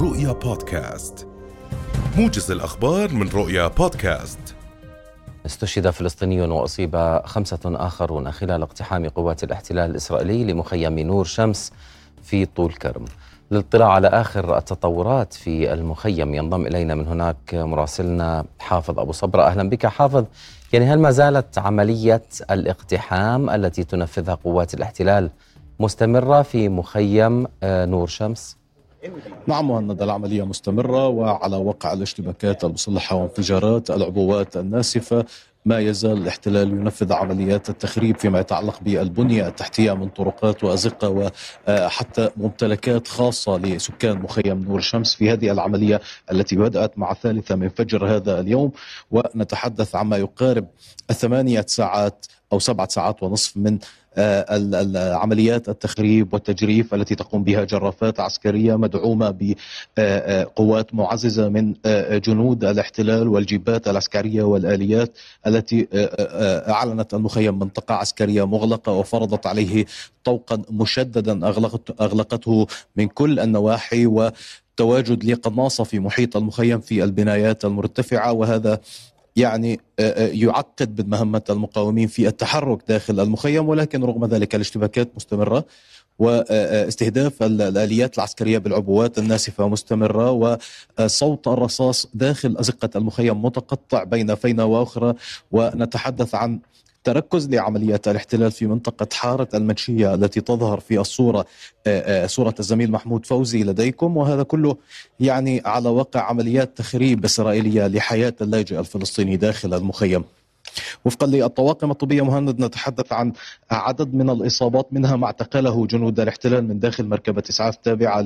رؤيا بودكاست. موجز الأخبار من رؤيا بودكاست. استشهد فلسطيني وأصيب خمسة آخرون خلال اقتحام قوات الاحتلال الإسرائيلي لمخيم نور شمس في طول كرم. للاطلاع على آخر التطورات في المخيم ينضم إلينا من هناك مراسلنا حافظ أبو صبرة. أهلا بك حافظ. يعني هل ما زالت عملية الاقتحام التي تنفذها قوات الاحتلال مستمرة في مخيم آه، نور شمس؟ نعم مهند العملية مستمرة وعلى وقع الاشتباكات المسلحة وانفجارات العبوات الناسفة ما يزال الاحتلال ينفذ عمليات التخريب فيما يتعلق بالبنية التحتية من طرقات وأزقة وحتى ممتلكات خاصة لسكان مخيم نور الشمس في هذه العملية التي بدأت مع الثالثة من فجر هذا اليوم. ونتحدث عما يقارب الثمانية ساعات أو سبعة ساعات ونصف من عمليات التخريب والتجريف التي تقوم بها جرافات عسكرية مدعومة بقوات معززة من جنود الاحتلال والجيبات العسكرية والآليات التي أعلنت المخيم منطقة عسكرية مغلقة وفرضت عليه طوقا مشددا أغلقته من كل النواحي و تواجد لقناصة في محيط المخيم في البنايات المرتفعة وهذا يعني آه، آه، يعقد من مهمة المقاومين في التحرك داخل المخيم ولكن رغم ذلك الاشتباكات مستمرة واستهداف الآليات العسكرية بالعبوات الناسفة مستمرة وصوت الرصاص داخل أزقة المخيم متقطع بين فينة وأخرى ونتحدث عن تركز لعمليات الاحتلال في منطقة حارة المنشية التي تظهر في الصورة آه، آه، صورة الزميل محمود فوزي لديكم. وهذا كله يعني على وقع عمليات تخريب إسرائيلية لحياة اللاجئ الفلسطيني داخل المخيم. وفقا للطواقم الطبية مهند نتحدث عن عدد من الإصابات منها ما اعتقله جنود الاحتلال من داخل مركبة إسعاف تابعة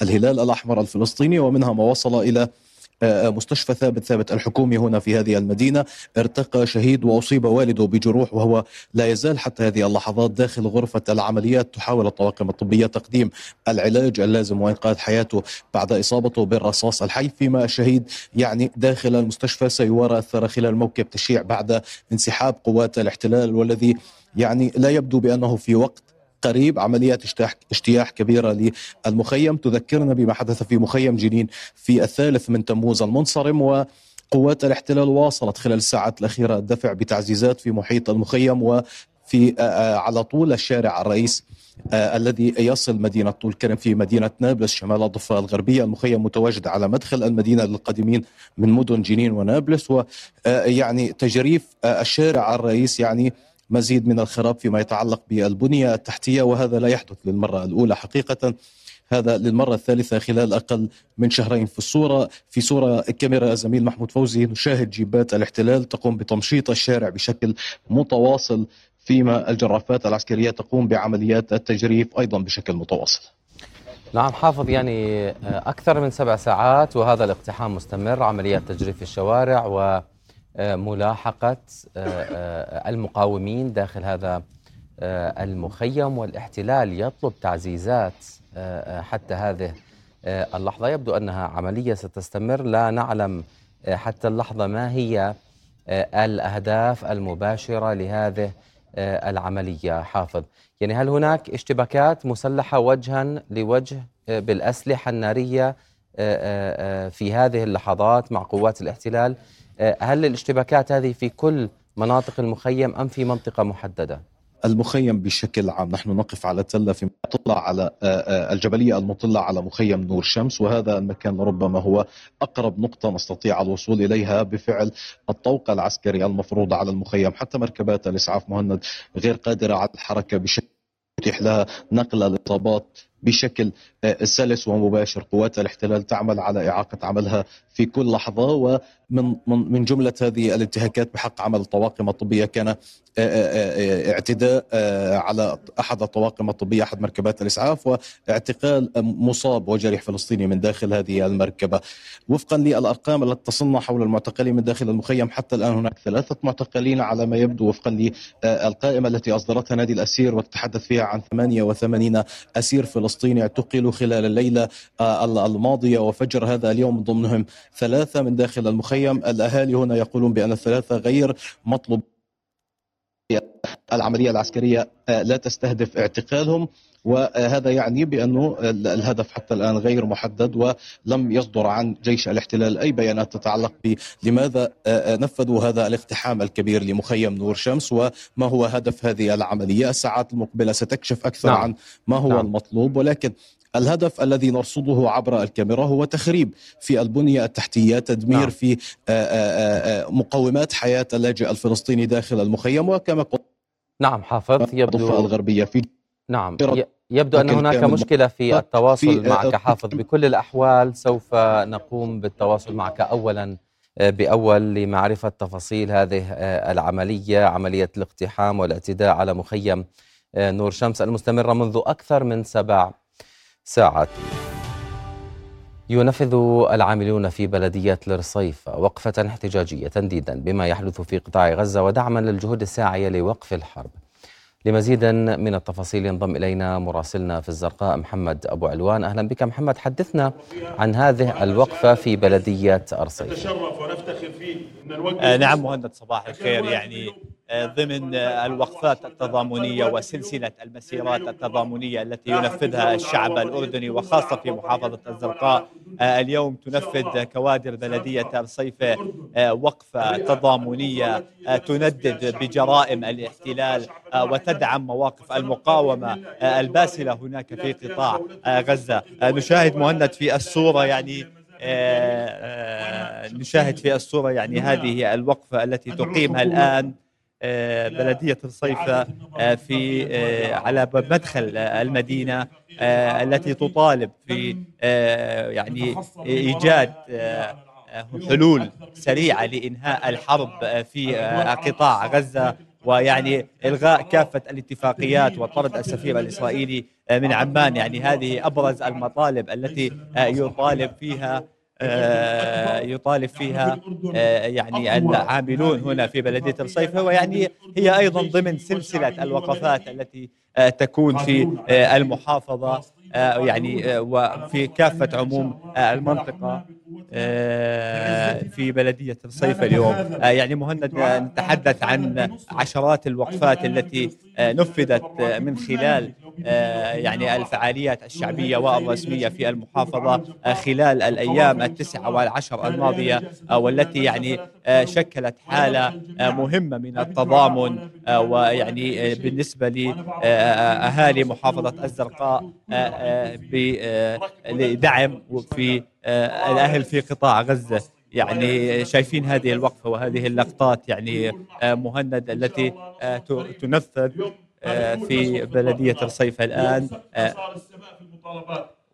للهلال الأحمر الفلسطيني ومنها ما وصل آه، مستشفى ثابت ثابت الحكومي هنا في هذه المدينة. ارتقى شهيد وأصيب والده بجروح وهو لا يزال حتى هذه اللحظات داخل غرفة العمليات تحاول الطواقم الطبية تقديم العلاج اللازم وإنقاذ حياته بعد إصابته بالرصاص الحي. فيما الشهيد يعني داخل المستشفى سيوارى أثر خلال موكب تشييع بعد انسحاب قوات الاحتلال والذي يعني لا يبدو بأنه في وقت قريب عمليات اجتياح كبيرة للمخيم. تذكرنا بما حدث في مخيم جنين في الثالث من تموز المنصرم وقوات الاحتلال واصلت خلال الساعات الأخيرة الدفع بتعزيزات في محيط المخيم وفي على طول الشارع الرئيس الذي يصل مدينة طول كرم في مدينة نابلس شمال الضفة الغربية. المخيم متواجد على مدخل المدينة للقادمين من مدن جنين ونابلس ويعني تجريف الشارع الرئيس يعني مزيد من الخراب فيما يتعلق بالبنية التحتية وهذا لا يحدث للمرة الأولى حقيقة. هذا للمرة الثالثة خلال أقل من شهرين في الصورة. في صورة كاميرا زميل محمود فوزي نشاهد جيبات الاحتلال تقوم بتمشيط الشارع بشكل متواصل فيما الجرافات العسكرية تقوم بعمليات التجريف أيضا بشكل متواصل. نعم حافظ يعني أكثر من سبع ساعات وهذا الاقتحام مستمر عمليات تجريف الشوارع و ملاحقة آه، آه، المقاومين داخل هذا آه، المخيم والاحتلال يطلب تعزيزات حتى هذه اللحظة. يبدو أنها عملية ستستمر. لا نعلم حتى اللحظة ما هي الأهداف المباشرة لهذه العملية. حافظ. يعني هل هناك اشتباكات مسلحة وجها لوجه بالأسلحة النارية في هذه اللحظات مع قوات الاحتلال؟ آه، هل الاشتباكات هذه في كل مناطق المخيم أم في منطقة محددة؟ المخيم بشكل عام نحن نقف على تلة في تطلع على آه، آه، الجبلية المطلة على مخيم نور شمس وهذا المكان ربما هو أقرب نقطة نستطيع الوصول إليها بفعل الطوق العسكري المفروض على المخيم حتى مركبات الإسعاف مهند غير قادرة على الحركة بشكل يتيح لها نقل الإصابات بشكل سلس ومباشر قوات الاحتلال تعمل على إعاقة عملها في كل لحظة ومن من جملة هذه الانتهاكات بحق عمل الطواقم الطبية كان اعتداء على أحد الطواقم الطبية أحد مركبات الإسعاف واعتقال مصاب وجريح فلسطيني من داخل هذه المركبة. وفقا للأرقام التي تصلنا حول المعتقلين من داخل المخيم حتى الآن هناك ثلاثة معتقلين على ما يبدو وفقا للقائمة التي أصدرتها نادي الأسير وتتحدث فيها عن 88 أسير فلسطيني اعتقلوا خلال الليلة الماضية وفجر هذا اليوم ضمنهم ثلاثة من داخل المخيم. الأهالي هنا يقولون بأن الثلاثة غير مطلوب. العملية العسكرية لا تستهدف اعتقالهم. وهذا يعني بأنه الهدف حتى الآن غير محدد ولم يصدر عن جيش الاحتلال أي بيانات تتعلق بلماذا نفذوا هذا الاقتحام الكبير لمخيم نور شمس وما هو هدف هذه العملية الساعات المقبلة ستكشف أكثر نعم. عن ما هو نعم. المطلوب ولكن الهدف الذي نرصده عبر الكاميرا هو تخريب في البنية التحتية تدمير نعم. في مقومات حياة اللاجئ الفلسطيني داخل المخيم وكما قلت نعم حافظ يبدو الغربية في نعم يبدو أن هناك مشكلة في التواصل في معك. حافظ بكل الأحوال سوف نقوم بالتواصل معك أولا بأول لمعرفة تفاصيل هذه العملية عملية الاقتحام والاعتداء على مخيم نور شمس المستمرة منذ أكثر من سبع ساعات. ينفذ العاملون في بلدية الرصيف وقفة احتجاجية تنديدا بما يحدث في قطاع غزة ودعما للجهود الساعية لوقف الحرب. لمزيد من التفاصيل ينضم إلينا مراسلنا في الزرقاء محمد أبو علوان. أهلا بك محمد. حدثنا عن هذه الوقفة في بلدية أرصيف نتشرف ونفتخر فيه. آه نعم مهند صباح الخير. يعني ضمن الوقفات التضامنية وسلسلة المسيرات التضامنية التي ينفذها الشعب الأردني وخاصة في محافظة الزرقاء. آه اليوم تنفذ كوادر بلدية الصيفة آه وقفة تضامنية آه تندد بجرائم الاحتلال آه وتدعم مواقف المقاومة آه الباسلة هناك في قطاع آه غزة. نشاهد مهند في الصورة يعني نشاهد في الصورة يعني هذه الوقفة التي تقيمها الآن. آه، بلدية الصيفة آه، في آه، على مدخل المدينة التي تطالب في يعني إيجاد حلول سريعة لإنهاء الحرب في قطاع غزة ويعني إلغاء كافة الاتفاقيات وطرد السفير الإسرائيلي من عمان يعني هذه أبرز المطالب التي يطالب فيها آه، يطالب فيها آه، يعني العاملون هنا في بلدية الصيفة ويعني هي أيضا ضمن سلسلة الوقفات التي آه، تكون في المحافظة يعني وفي كافة عموم المنطقة في بلدية الصيف اليوم. يعني مهند نتحدث عن عشرات الوقفات التي نفذت من خلال آه، يعني الفعاليات الشعبية والرسمية في المحافظة آه، خلال الأيام التسعة والعشر الماضية آه، والتي يعني شكلت حالة مهمة من التضامن ويعني بالنسبة لأهالي محافظة الزرقاء لدعم في الأهل في قطاع غزة. يعني شايفين هذه الوقفة وهذه اللقطات يعني مهند التي تنفذ آه، في بلدية الصيف الآن آه،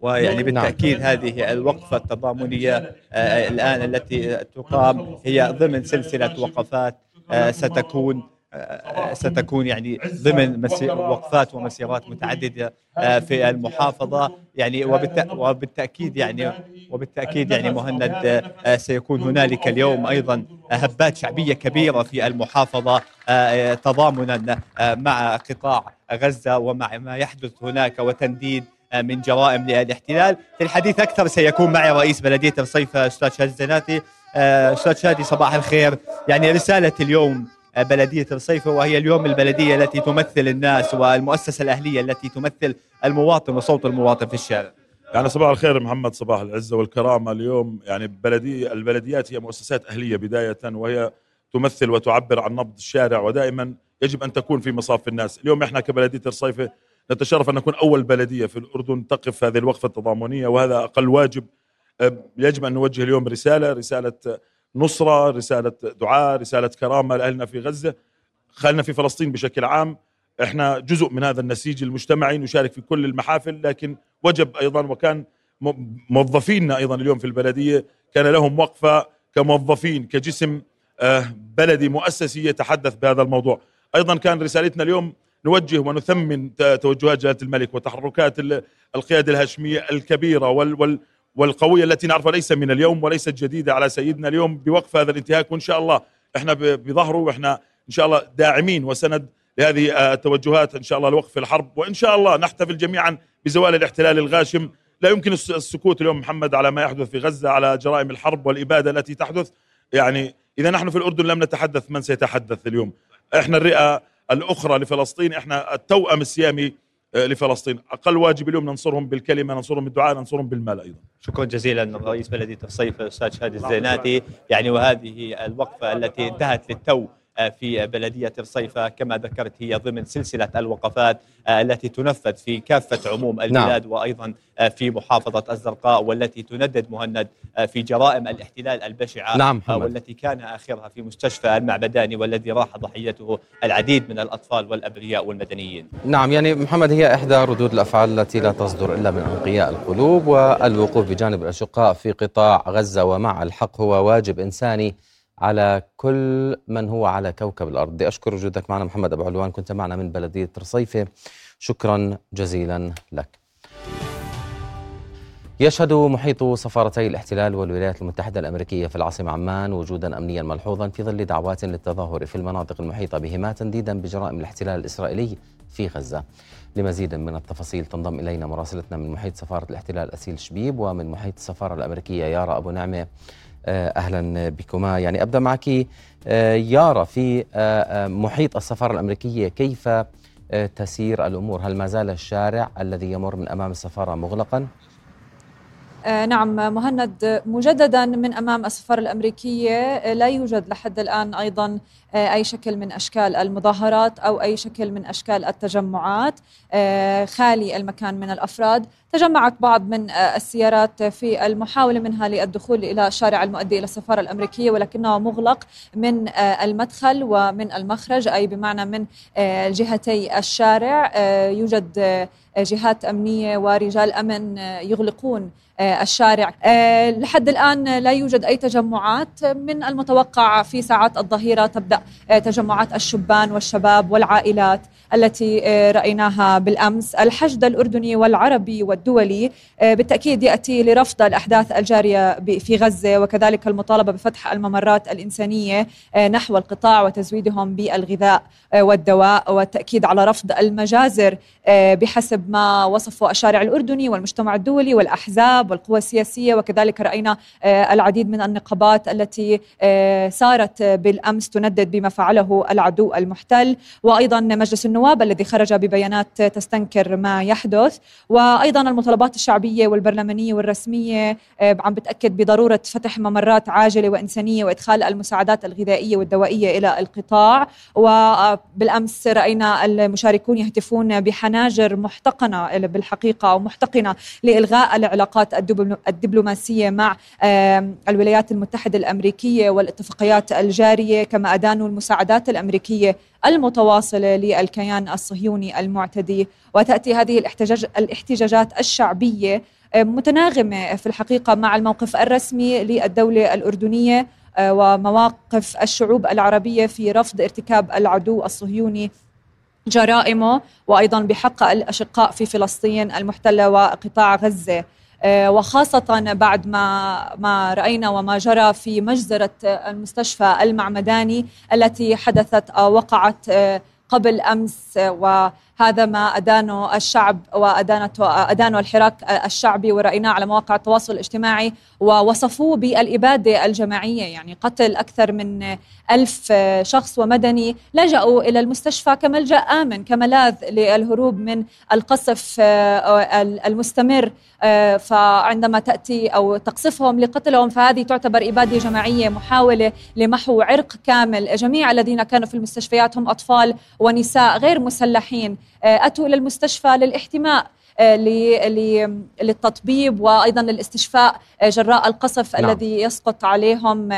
ويعني نعم. بالتأكيد هذه الوقفة التضامنية آه، الآن التي تقام هي ضمن سلسلة وقفات ستكون ستكون يعني ضمن وقفات ومسيرات متعددة في المحافظة. يعني وبالتأكيد يعني وبالتأكيد يعني مهند سيكون هنالك اليوم أيضا هبات شعبية كبيرة في المحافظة تضامنا مع قطاع غزة ومع ما يحدث هناك وتنديد من جرائم الاحتلال. في الحديث أكثر سيكون معي رئيس بلدية الصيف أستاذ شادي الزناتي. أستاذ شادي صباح الخير. يعني رسالة اليوم بلدية الصيف وهي اليوم البلدية التي تمثل الناس والمؤسسة الأهلية التي تمثل المواطن وصوت المواطن في الشارع. يعني صباح الخير محمد صباح العزة والكرامة. اليوم يعني بلدية البلديات هي مؤسسات أهلية بداية وهي تمثل وتعبر عن نبض الشارع ودائما يجب أن تكون في مصاف الناس. اليوم إحنا كبلدية الصيفة نتشرف أن نكون أول بلدية في الأردن تقف هذه الوقفة التضامنية وهذا أقل واجب. يجب أن نوجه اليوم رسالة رسالة نصرة رسالة دعاء رسالة كرامة لأهلنا في غزة. خلنا في فلسطين بشكل عام. إحنا جزء من هذا النسيج المجتمعي نشارك في كل المحافل لكن وجب أيضا وكان موظفينا أيضا اليوم في البلدية كان لهم وقفة كموظفين كجسم آه، بلدي مؤسسي يتحدث بهذا الموضوع. أيضا كان رسالتنا اليوم نوجه ونثمن توجهات جلاله الملك وتحركات القيادة الهاشمية الكبيرة وال وال والقوية التي نعرفها ليس من اليوم وليست جديدة على سيدنا اليوم بوقف هذا الانتهاك. وإن شاء الله إحنا بظهره وإحنا إن شاء الله داعمين وسند لهذه التوجهات. إن شاء الله لوقف الحرب وإن شاء الله نحتفل جميعا بزوال الاحتلال الغاشم. لا يمكن السكوت اليوم محمد على ما يحدث في غزة على جرائم الحرب والإبادة التي تحدث. يعني إذا نحن في الأردن لم نتحدث من سيتحدث اليوم؟ إحنا الرئة الأخرى لفلسطين إحنا التوأم السيامي آه، لفلسطين. أقل واجب اليوم ننصرهم بالكلمة ننصرهم بالدعاء ننصرهم بالمال أيضا. شكرا جزيلا رئيس بلديه الصيف الأستاذ شادي الزيناتي. يعني وهذه الوقفة التي انتهت للتو في بلدية الصيفة كما ذكرت هي ضمن سلسلة الوقفات آه، التي تنفذ في كافة عموم نعم. البلاد نعم. وأيضا آه، في محافظة الزرقاء والتي تندد مهند في جرائم الاحتلال البشعة نعم والتي كان آخرها في مستشفى المعبداني والذي راح ضحيته العديد من الأطفال والأبرياء والمدنيين نعم يعني محمد هي إحدى ردود الأفعال التي لا تصدر إلا من أنقياء القلوب والوقوف بجانب الأشقاء في قطاع غزة ومع الحق هو واجب إنساني على كل من هو على كوكب الأرض. بدي أشكر وجودك معنا محمد أبو علوان. كنت معنا من بلدية رصيفة شكرا جزيلا لك. يشهد محيط سفارتي الاحتلال والولايات المتحدة الأمريكية في العاصمة عمان وجودا أمنيا ملحوظا في ظل دعوات للتظاهر في المناطق المحيطة بهما تنديدا بجرائم الاحتلال الإسرائيلي في غزة. لمزيد من التفاصيل تنضم إلينا مراسلتنا من محيط سفارة الاحتلال أسيل شبيب ومن محيط السفارة الأمريكية يارا أبو نعمة. أهلا بكما. يعني أبدأ معك آه، يارا في آه، محيط السفارة الأمريكية كيف تسير الأمور؟ هل ما زال الشارع الذي يمر من أمام السفارة مغلقا؟ نعم مهند مجددا من أمام السفارة الأمريكية لا يوجد لحد الآن أيضا أي شكل من أشكال المظاهرات أو أي شكل من أشكال التجمعات. خالي المكان من الأفراد. تجمعت بعض من آه، السيارات في المحاولة منها للدخول إلى الشارع المؤدي إلى السفارة الأمريكية ولكنه مغلق من آه، المدخل ومن المخرج أي بمعنى من آه، جهتي الشارع. يوجد جهات أمنية ورجال أمن يغلقون الشارع. لحد الآن لا يوجد أي تجمعات. من المتوقع في ساعات الظهيرة تبدأ تجمعات الشبان والشباب والعائلات التي رأيناها بالأمس. الحشد الأردني والعربي والدولي بالتأكيد يأتي لرفض الأحداث الجارية في غزة وكذلك المطالبة بفتح الممرات الإنسانية نحو القطاع وتزويدهم بالغذاء والدواء والتأكيد على رفض المجازر بحسب ما وصفه الشارع الأردني والمجتمع الدولي والأحزاب والقوى السياسية. وكذلك رأينا العديد من النقابات التي صارت بالأمس تندد بما فعله العدو المحتل. وأيضا مجلس النواب الذي خرج ببيانات تستنكر ما يحدث. وأيضا المطالبات الشعبية والبرلمانية والرسمية عم بتأكد بضرورة فتح ممرات عاجلة وإنسانية وإدخال المساعدات الغذائية والدوائية إلى القطاع. وبالأمس رأينا المشاركون يهتفون بحناجر محتقنة بالحقيقة أو محتقنة لإلغاء العلاقات الدبلوماسية مع الولايات المتحدة الأمريكية والاتفاقيات الجارية. كما أدانوا المساعدات الأمريكية المتواصلة للكيان الصهيوني المعتدي وتأتي هذه الاحتجاجات الشعبية متناغمة في الحقيقة مع الموقف الرسمي للدولة الأردنية ومواقف الشعوب العربية في رفض ارتكاب العدو الصهيوني جرائمه وأيضا بحق الأشقاء في فلسطين المحتلة وقطاع غزة. آه، وخاصة بعد ما ما رأينا وما جرى في مجزرة المستشفى المعمداني التي حدثت وقعت آه، قبل أمس و هذا ما أدانه الشعب وأدانته أدانه الحراك الشعبي ورأيناه على مواقع التواصل الاجتماعي ووصفوه بالإبادة الجماعية. يعني قتل أكثر من ألف شخص ومدني لجأوا إلى المستشفى كملجأ آمن كملاذ للهروب من القصف المستمر. فعندما تأتي أو تقصفهم لقتلهم فهذه تعتبر إبادة جماعية محاولة لمحو عرق كامل. جميع الذين كانوا في المستشفيات هم أطفال ونساء غير مسلحين. آه، أتوا إلى المستشفى للاحتماء آه، للتطبيب وأيضا للاستشفاء آه، جراء القصف نعم. الذي يسقط عليهم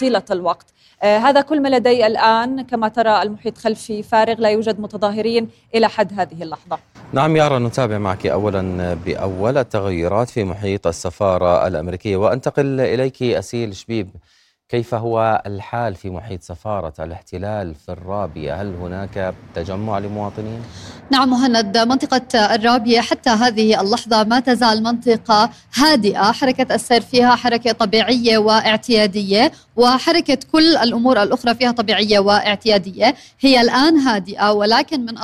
طيلة الوقت. هذا كل ما لدي الآن كما ترى المحيط خلفي فارغ لا يوجد متظاهرين إلى حد هذه اللحظة. نعم يارا نتابع معك اولا بأول التغيرات في محيط السفارة الأمريكية وأنتقل إليك أسيل شبيب. كيف هو الحال في محيط سفارة الاحتلال في الرابية؟ هل هناك تجمع لمواطنين؟ نعم مهند منطقة الرابية حتى هذه اللحظة ما تزال منطقة هادئة. حركة السير فيها حركة طبيعية واعتيادية. وحركة كل الأمور الأخرى فيها طبيعية واعتيادية. هي الآن هادئة ولكن من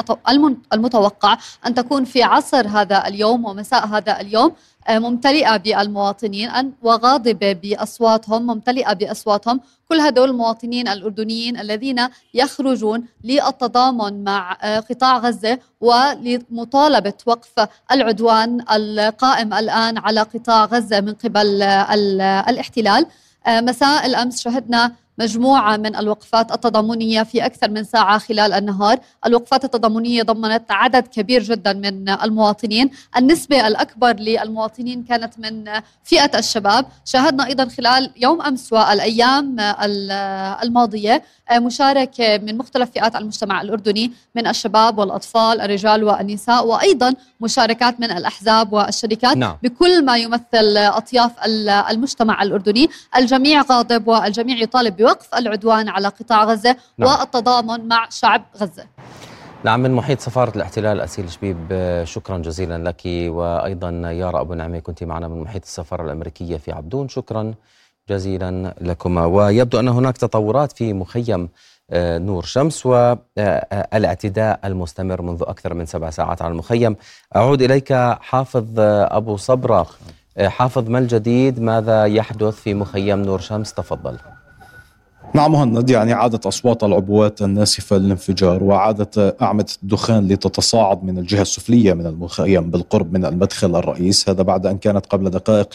المتوقع أن تكون في عصر هذا اليوم ومساء هذا اليوم آه، ممتلئة بالمواطنين وغاضبة بأصواتهم ممتلئة بأصواتهم. كل هدول المواطنين الأردنيين الذين يخرجون للتضامن مع آه، قطاع غزة ولمطالبة وقف العدوان القائم الآن على قطاع غزة من قبل الاحتلال. آه، مساء الأمس شهدنا مجموعة من الوقفات التضامنية في أكثر من ساعة خلال النهار. الوقفات التضامنية ضمنت عدد كبير جدا من المواطنين. النسبة الأكبر للمواطنين كانت من فئة الشباب. شاهدنا أيضا خلال يوم أمس والأيام الماضية مشاركة من مختلف فئات المجتمع الأردني من الشباب والأطفال الرجال والنساء وأيضا مشاركات من الأحزاب والشركات نعم. بكل ما يمثل أطياف المجتمع الأردني. الجميع غاضب والجميع يطالب بوقف العدوان على قطاع غزة نعم. والتضامن مع شعب غزة. نعم من محيط سفارة الاحتلال أسيل شبيب شكرا جزيلا لك. وأيضا يارا أبو نعمة كنت معنا من محيط السفارة الأمريكية في عبدون. شكرا جزيلا لكما ويبدو أن هناك تطورات في مخيم آه، نور شمس والاعتداء المستمر منذ أكثر من سبع ساعات على المخيم. أعود إليك حافظ أبو صبرة آه، حافظ ما الجديد؟ ماذا يحدث في مخيم نور شمس؟ تفضل. نعم مهند يعني عادت أصوات العبوات الناسفة للانفجار وعادت أعمدة الدخان لتتصاعد من الجهة السفلية من المخيم بالقرب من المدخل الرئيس. هذا بعد أن كانت قبل دقائق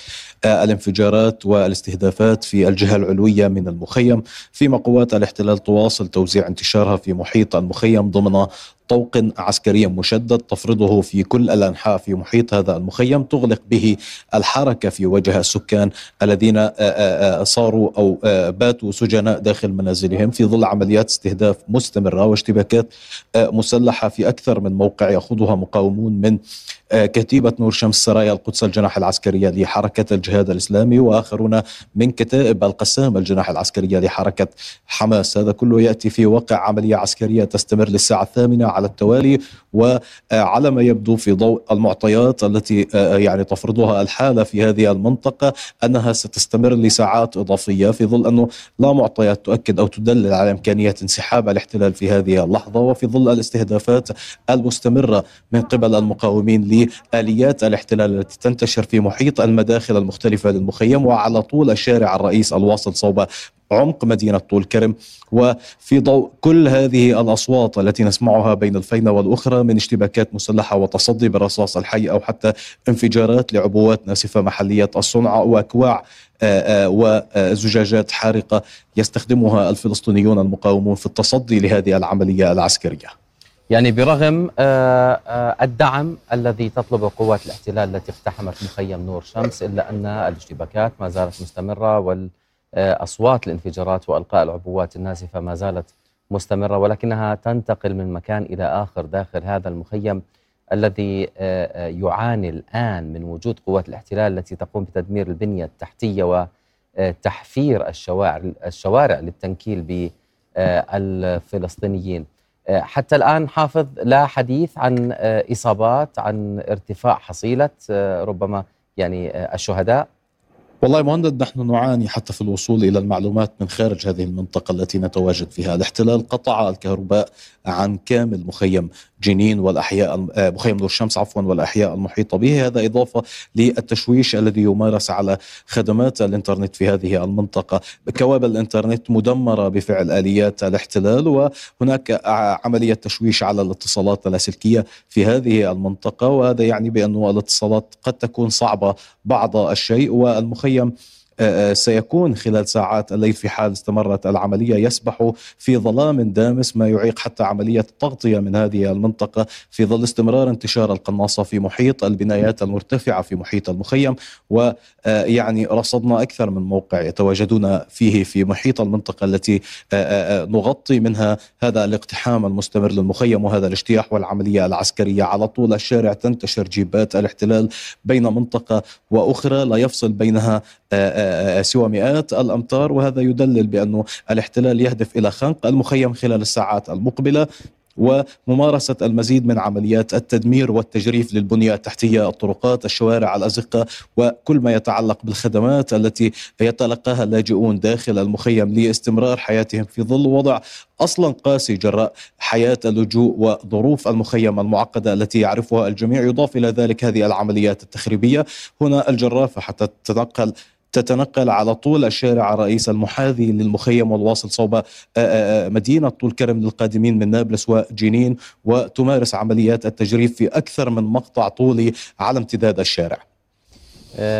آه، الانفجارات والاستهدافات في الجهة العلوية من المخيم فيما قوات الاحتلال تواصل توزيع انتشارها في محيط المخيم ضمن طوق عسكري مشدد تفرضه في كل الأنحاء في محيط هذا المخيم. تغلق به الحركة في وجه السكان الذين آه، آه، صاروا أو باتوا سجناء داخل منازلهم في ظل عمليات استهداف مستمرة واشتباكات مسلحة في أكثر من موقع ياخذها مقاومون من كتيبة نور شمس سرايا القدس الجناح العسكرية لحركة الجهاد الإسلامي وآخرون من كتائب القسام الجناح العسكرية لحركة حماس. هذا كله يأتي في واقع عملية عسكرية تستمر للساعة الثامنة على التوالي وعلى ما يبدو في ضوء المعطيات التي يعني تفرضها الحالة في هذه المنطقة أنها ستستمر لساعات إضافية في ظل انه لا معطيات تؤكد أو تدلل على إمكانية انسحاب الاحتلال في هذه اللحظة وفي ظل الاستهدافات المستمرة من قبل المقاومين لاليات الاحتلال التي تنتشر في محيط المداخل المختلفة للمخيم وعلى طول الشارع الرئيس الواصل صوب عمق مدينة طول كرم. وفي ضوء كل هذه الأصوات التي نسمعها بين الفينة والأخرى من اشتباكات مسلحة وتصدي بالرصاص الحي أو حتى انفجارات لعبوات ناسفة محلية الصنع وأكواع آه، آه، وزجاجات حارقة يستخدمها الفلسطينيون المقاومون في التصدي لهذه العملية العسكرية. يعني برغم آه، الدعم الذي تطلبه قوات الاحتلال التي اقتحمت مخيم نور شمس إلا أن الاشتباكات ما زالت مستمرة وال آه، أصوات الانفجارات وألقاء العبوات الناسفة ما زالت مستمرة ولكنها تنتقل من مكان إلى آخر داخل هذا المخيم الذي آه، آه، يعاني الآن من وجود قوات الاحتلال التي تقوم بتدمير البنية التحتية وتحفير الشوارع الشوارع للتنكيل بالفلسطينيين حتى الآن حافظ لا حديث عن إصابات عن ارتفاع حصيلة ربما يعني الشهداء. والله مهند نحن نعاني حتى في الوصول إلى المعلومات من خارج هذه المنطقة التي نتواجد فيها، الاحتلال قطع الكهرباء عن كامل مخيم. جنين والأحياء آه، مخيم نور الشمس عفوا والأحياء المحيطة به، هذا إضافة للتشويش الذي يمارس على خدمات الإنترنت في هذه المنطقة، كوابل الإنترنت مدمرة بفعل آليات الاحتلال وهناك عملية تشويش على الاتصالات اللاسلكيه في هذه المنطقة. وهذا يعني بانه الاتصالات قد تكون صعبة بعض الشيء. والمخيم المخيم سيكون خلال ساعات الليل في حال استمرت العملية. يسبح في ظلام دامس ما يعيق حتى عملية التغطية من هذه المنطقة في ظل استمرار انتشار القناصة في محيط البنايات المرتفعة في محيط المخيم. ويعني آه، رصدنا أكثر من موقع يتواجدون فيه في محيط المنطقة التي نغطي منها هذا الاقتحام المستمر للمخيم وهذا الاجتياح والعملية العسكرية. على طول الشارع تنتشر جيبات الاحتلال بين منطقة وأخرى لا يفصل بينها سوى مئات الأمتار وهذا يدلل بأنه الاحتلال يهدف إلى خنق المخيم خلال الساعات المقبلة وممارسة المزيد من عمليات التدمير والتجريف للبنية التحتية الطرقات الشوارع الأزقة وكل ما يتعلق بالخدمات التي يتلقاها اللاجئون داخل المخيم لاستمرار حياتهم في ظل وضع أصلا قاسي جراء حياة اللجوء وظروف المخيم المعقدة التي يعرفها الجميع. يضاف إلى ذلك هذه العمليات التخريبية. هنا الجرافه حتى تتنقل تتنقل على طول الشارع الرئيس المحاذي للمخيم والواصل صوب آه، آه، آه، مدينة طول كرم للقادمين من نابلس وجنين وتمارس عمليات التجريف في أكثر من مقطع طولي على امتداد الشارع.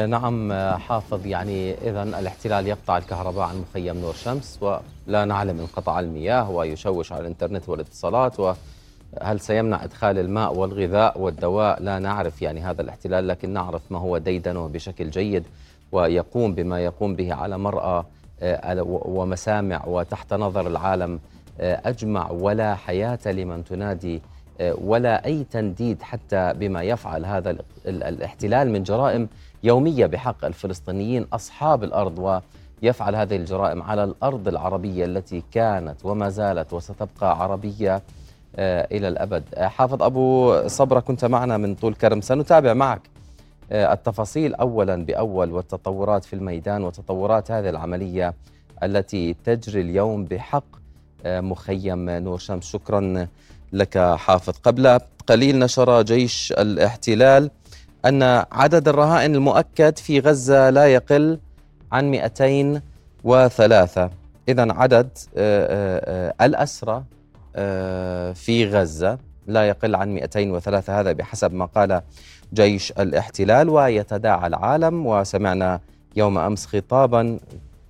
نعم حافظ يعني إذا الاحتلال يقطع الكهرباء عن مخيم نور شمس ولا نعلم انقطاع المياه ويشوش على الإنترنت والاتصالات وهل سيمنع إدخال الماء والغذاء والدواء؟ لا نعرف يعني هذا الاحتلال لكن نعرف ما هو ديدنه بشكل جيد. ويقوم بما يقوم به على مرأى آه، ومسامع وتحت نظر العالم آه، أجمع ولا حياة لمن تنادي آه، ولا أي تنديد حتى بما يفعل هذا الاحتلال من جرائم يومية بحق الفلسطينيين أصحاب الأرض ويفعل هذه الجرائم على الأرض العربية التي كانت وما زالت وستبقى عربية إلى الأبد. حافظ أبو صبرة كنت معنا من طول كرم. سنتابع معك التفاصيل اولا بأول والتطورات في الميدان وتطورات هذه العملية التي تجري اليوم بحق آه، مخيم نور شمس. شكرا لك حافظ. قبل قليل نشر جيش الاحتلال أن عدد الرهائن المؤكد في غزة لا يقل عن 203 اذا عدد آه، الأسرى في غزة لا يقل عن 203 هذا بحسب ما قال جيش الاحتلال ويتداعى العالم. وسمعنا يوم أمس خطابا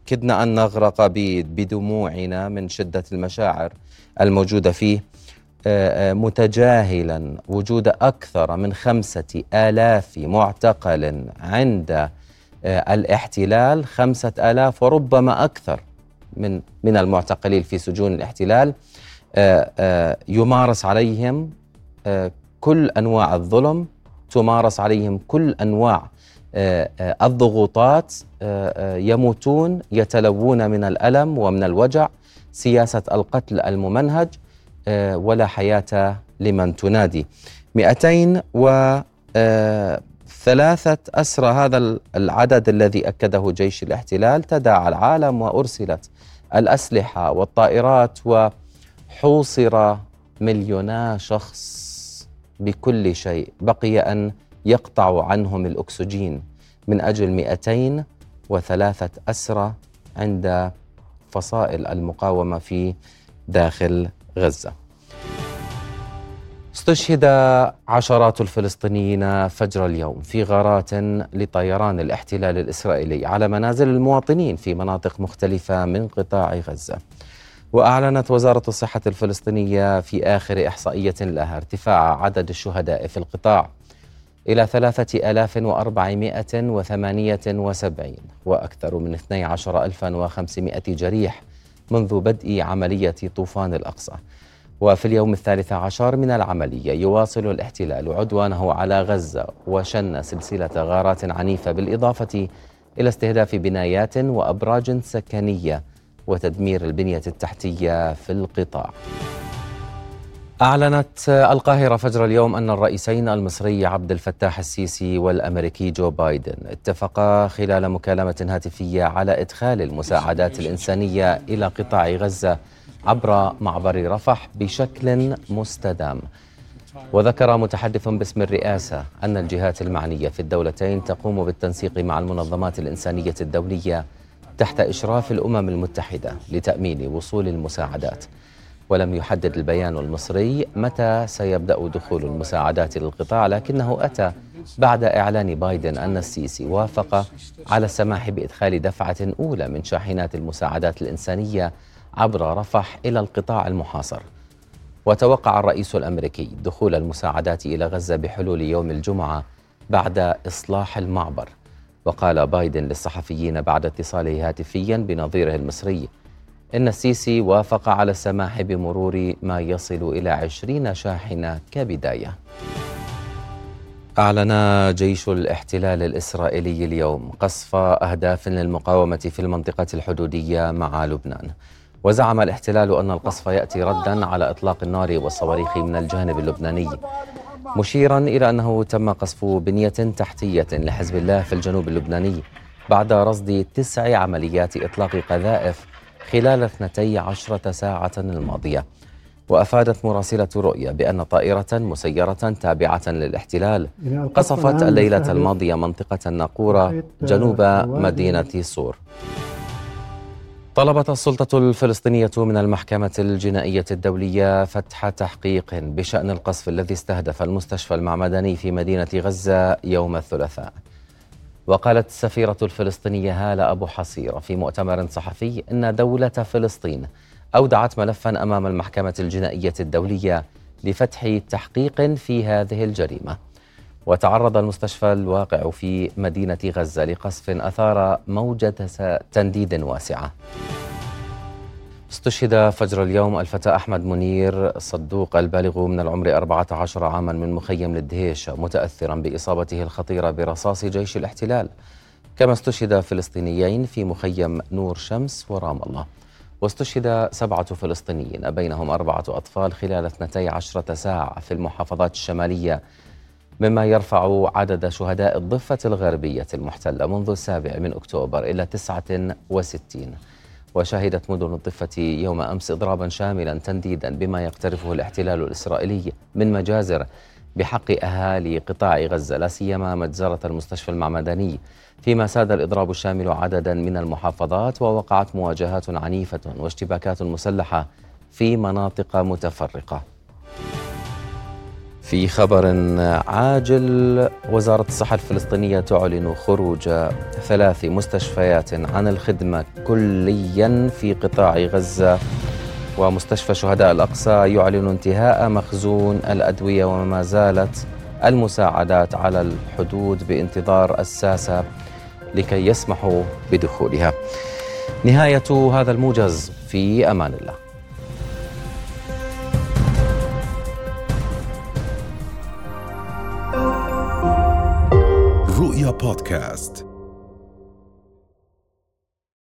كدنا أن نغرق بدموعنا من شدة المشاعر الموجودة فيه. آه، آه، متجاهلا وجود أكثر من خمسة آلاف معتقل عند آه، الاحتلال. خمسة آلاف وربما أكثر من من المعتقلين في سجون الاحتلال. يمارس عليهم كل أنواع الظلم. تمارس عليهم كل أنواع آه، آه، الضغوطات آه، يموتون يتلوون من الألم ومن الوجع سياسة القتل الممنهج ولا حياة لمن تنادي. 200 و ثلاثة أسرى هذا العدد الذي أكده جيش الاحتلال تداعى العالم وأرسلت الأسلحة والطائرات وحوصر مليونا شخص. بكل شيء. بقي أن يقطع عنهم الأكسجين من أجل 203 أسرى عند فصائل المقاومة في داخل غزة. استشهد عشرات الفلسطينيين فجر اليوم في غارات لطيران الاحتلال الإسرائيلي على منازل المواطنين في مناطق مختلفة من قطاع غزة. وأعلنت وزارة الصحة الفلسطينية في آخر إحصائية لها ارتفاع عدد الشهداء في القطاع إلى ثلاثة آلاف وأربعمائة وثمانية وسبعين وأكثر من 12500 جريح منذ بدء عملية طوفان الأقصى. وفي اليوم الثالث عشر من العملية يواصل الاحتلال عدوانه على غزة وشن سلسلة غارات عنيفة بالإضافة إلى استهداف بنايات وأبراج سكنية وتدمير البنية التحتية في القطاع. أعلنت القاهرة فجر اليوم أن الرئيسين المصري عبد الفتاح السيسي والأمريكي جو بايدن اتفقا خلال مكالمة هاتفية على إدخال المساعدات الإنسانية إلى قطاع غزة عبر معبر رفح بشكل مستدام. وذكر متحدث باسم الرئاسة أن الجهات المعنية في الدولتين تقوم بالتنسيق مع المنظمات الإنسانية الدولية تحت إشراف الأمم المتحدة لتأمين وصول المساعدات. ولم يحدد البيان المصري متى سيبدأ دخول المساعدات للقطاع لكنه أتى بعد إعلان بايدن أن السيسي وافق على السماح بإدخال دفعة أولى من شاحنات المساعدات الإنسانية عبر رفح إلى القطاع المحاصر. وتوقع الرئيس الأمريكي دخول المساعدات إلى غزة بحلول يوم الجمعة بعد إصلاح المعبر. وقال بايدن للصحفيين بعد اتصاله هاتفيا بنظيره المصري إن السيسي وافق على السماح بمرور ما يصل إلى عشرين شاحنة كبداية. أعلن جيش الاحتلال الإسرائيلي اليوم قصف أهداف للمقاومة في المنطقة الحدودية مع لبنان. وزعم الاحتلال أن القصف يأتي ردا على إطلاق النار والصواريخ من الجانب اللبناني. مشيرا إلى أنه تم قصف بنية تحتية لحزب الله في الجنوب اللبناني بعد رصد تسع عمليات إطلاق قذائف خلال 12 ساعة الماضية. وأفادت مراسلة رؤيا بأن طائرة مسيرة تابعة للاحتلال قصفت الليلة الماضية منطقة الناقورة جنوب مدينة صور طلبت السلطة الفلسطينية من المحكمة الجنائية الدولية فتح تحقيق بشأن القصف الذي استهدف المستشفى المعمداني في مدينة غزة يوم الثلاثاء. وقالت السفيرة الفلسطينية هالة أبو حصيرة في مؤتمر صحفي إن دولة فلسطين أودعت ملفا أمام المحكمة الجنائية الدولية لفتح تحقيق في هذه الجريمة. وتعرض المستشفى الواقع في مدينة غزة لقصف أثار موجة تنديد واسعة. استشهد فجر اليوم الفتى أحمد منير صدوق البالغ من العمر 14 عاما من مخيم للدهيش متأثرا بإصابته الخطيرة برصاص جيش الاحتلال. كما استشهد فلسطينيين في مخيم نور شمس ورام الله. واستشهد سبعة فلسطينيين بينهم أربعة أطفال خلال 12 ساعة في المحافظات الشمالية مما يرفع عدد شهداء الضفة الغربية المحتلة منذ السابع من أكتوبر إلى 69 وشهدت مدن الضفة يوم أمس إضرابا شاملا تنديدا بما يقترفه الاحتلال الإسرائيلي من مجازر بحق أهالي قطاع غزة لا سيما مجزرة المستشفى المعمداني. فيما ساد الإضراب الشامل عددا من المحافظات ووقعت مواجهات عنيفة واشتباكات مسلحة في مناطق متفرقة. في خبر عاجل وزارة الصحة الفلسطينية تعلن خروج ثلاث مستشفيات عن الخدمة كليا في قطاع غزة. ومستشفى شهداء الأقصى يعلن انتهاء مخزون الأدوية وما زالت المساعدات على الحدود بانتظار الساسة لكي يسمحوا بدخولها. نهاية هذا الموجز في أمان الله. رؤيا بودكاست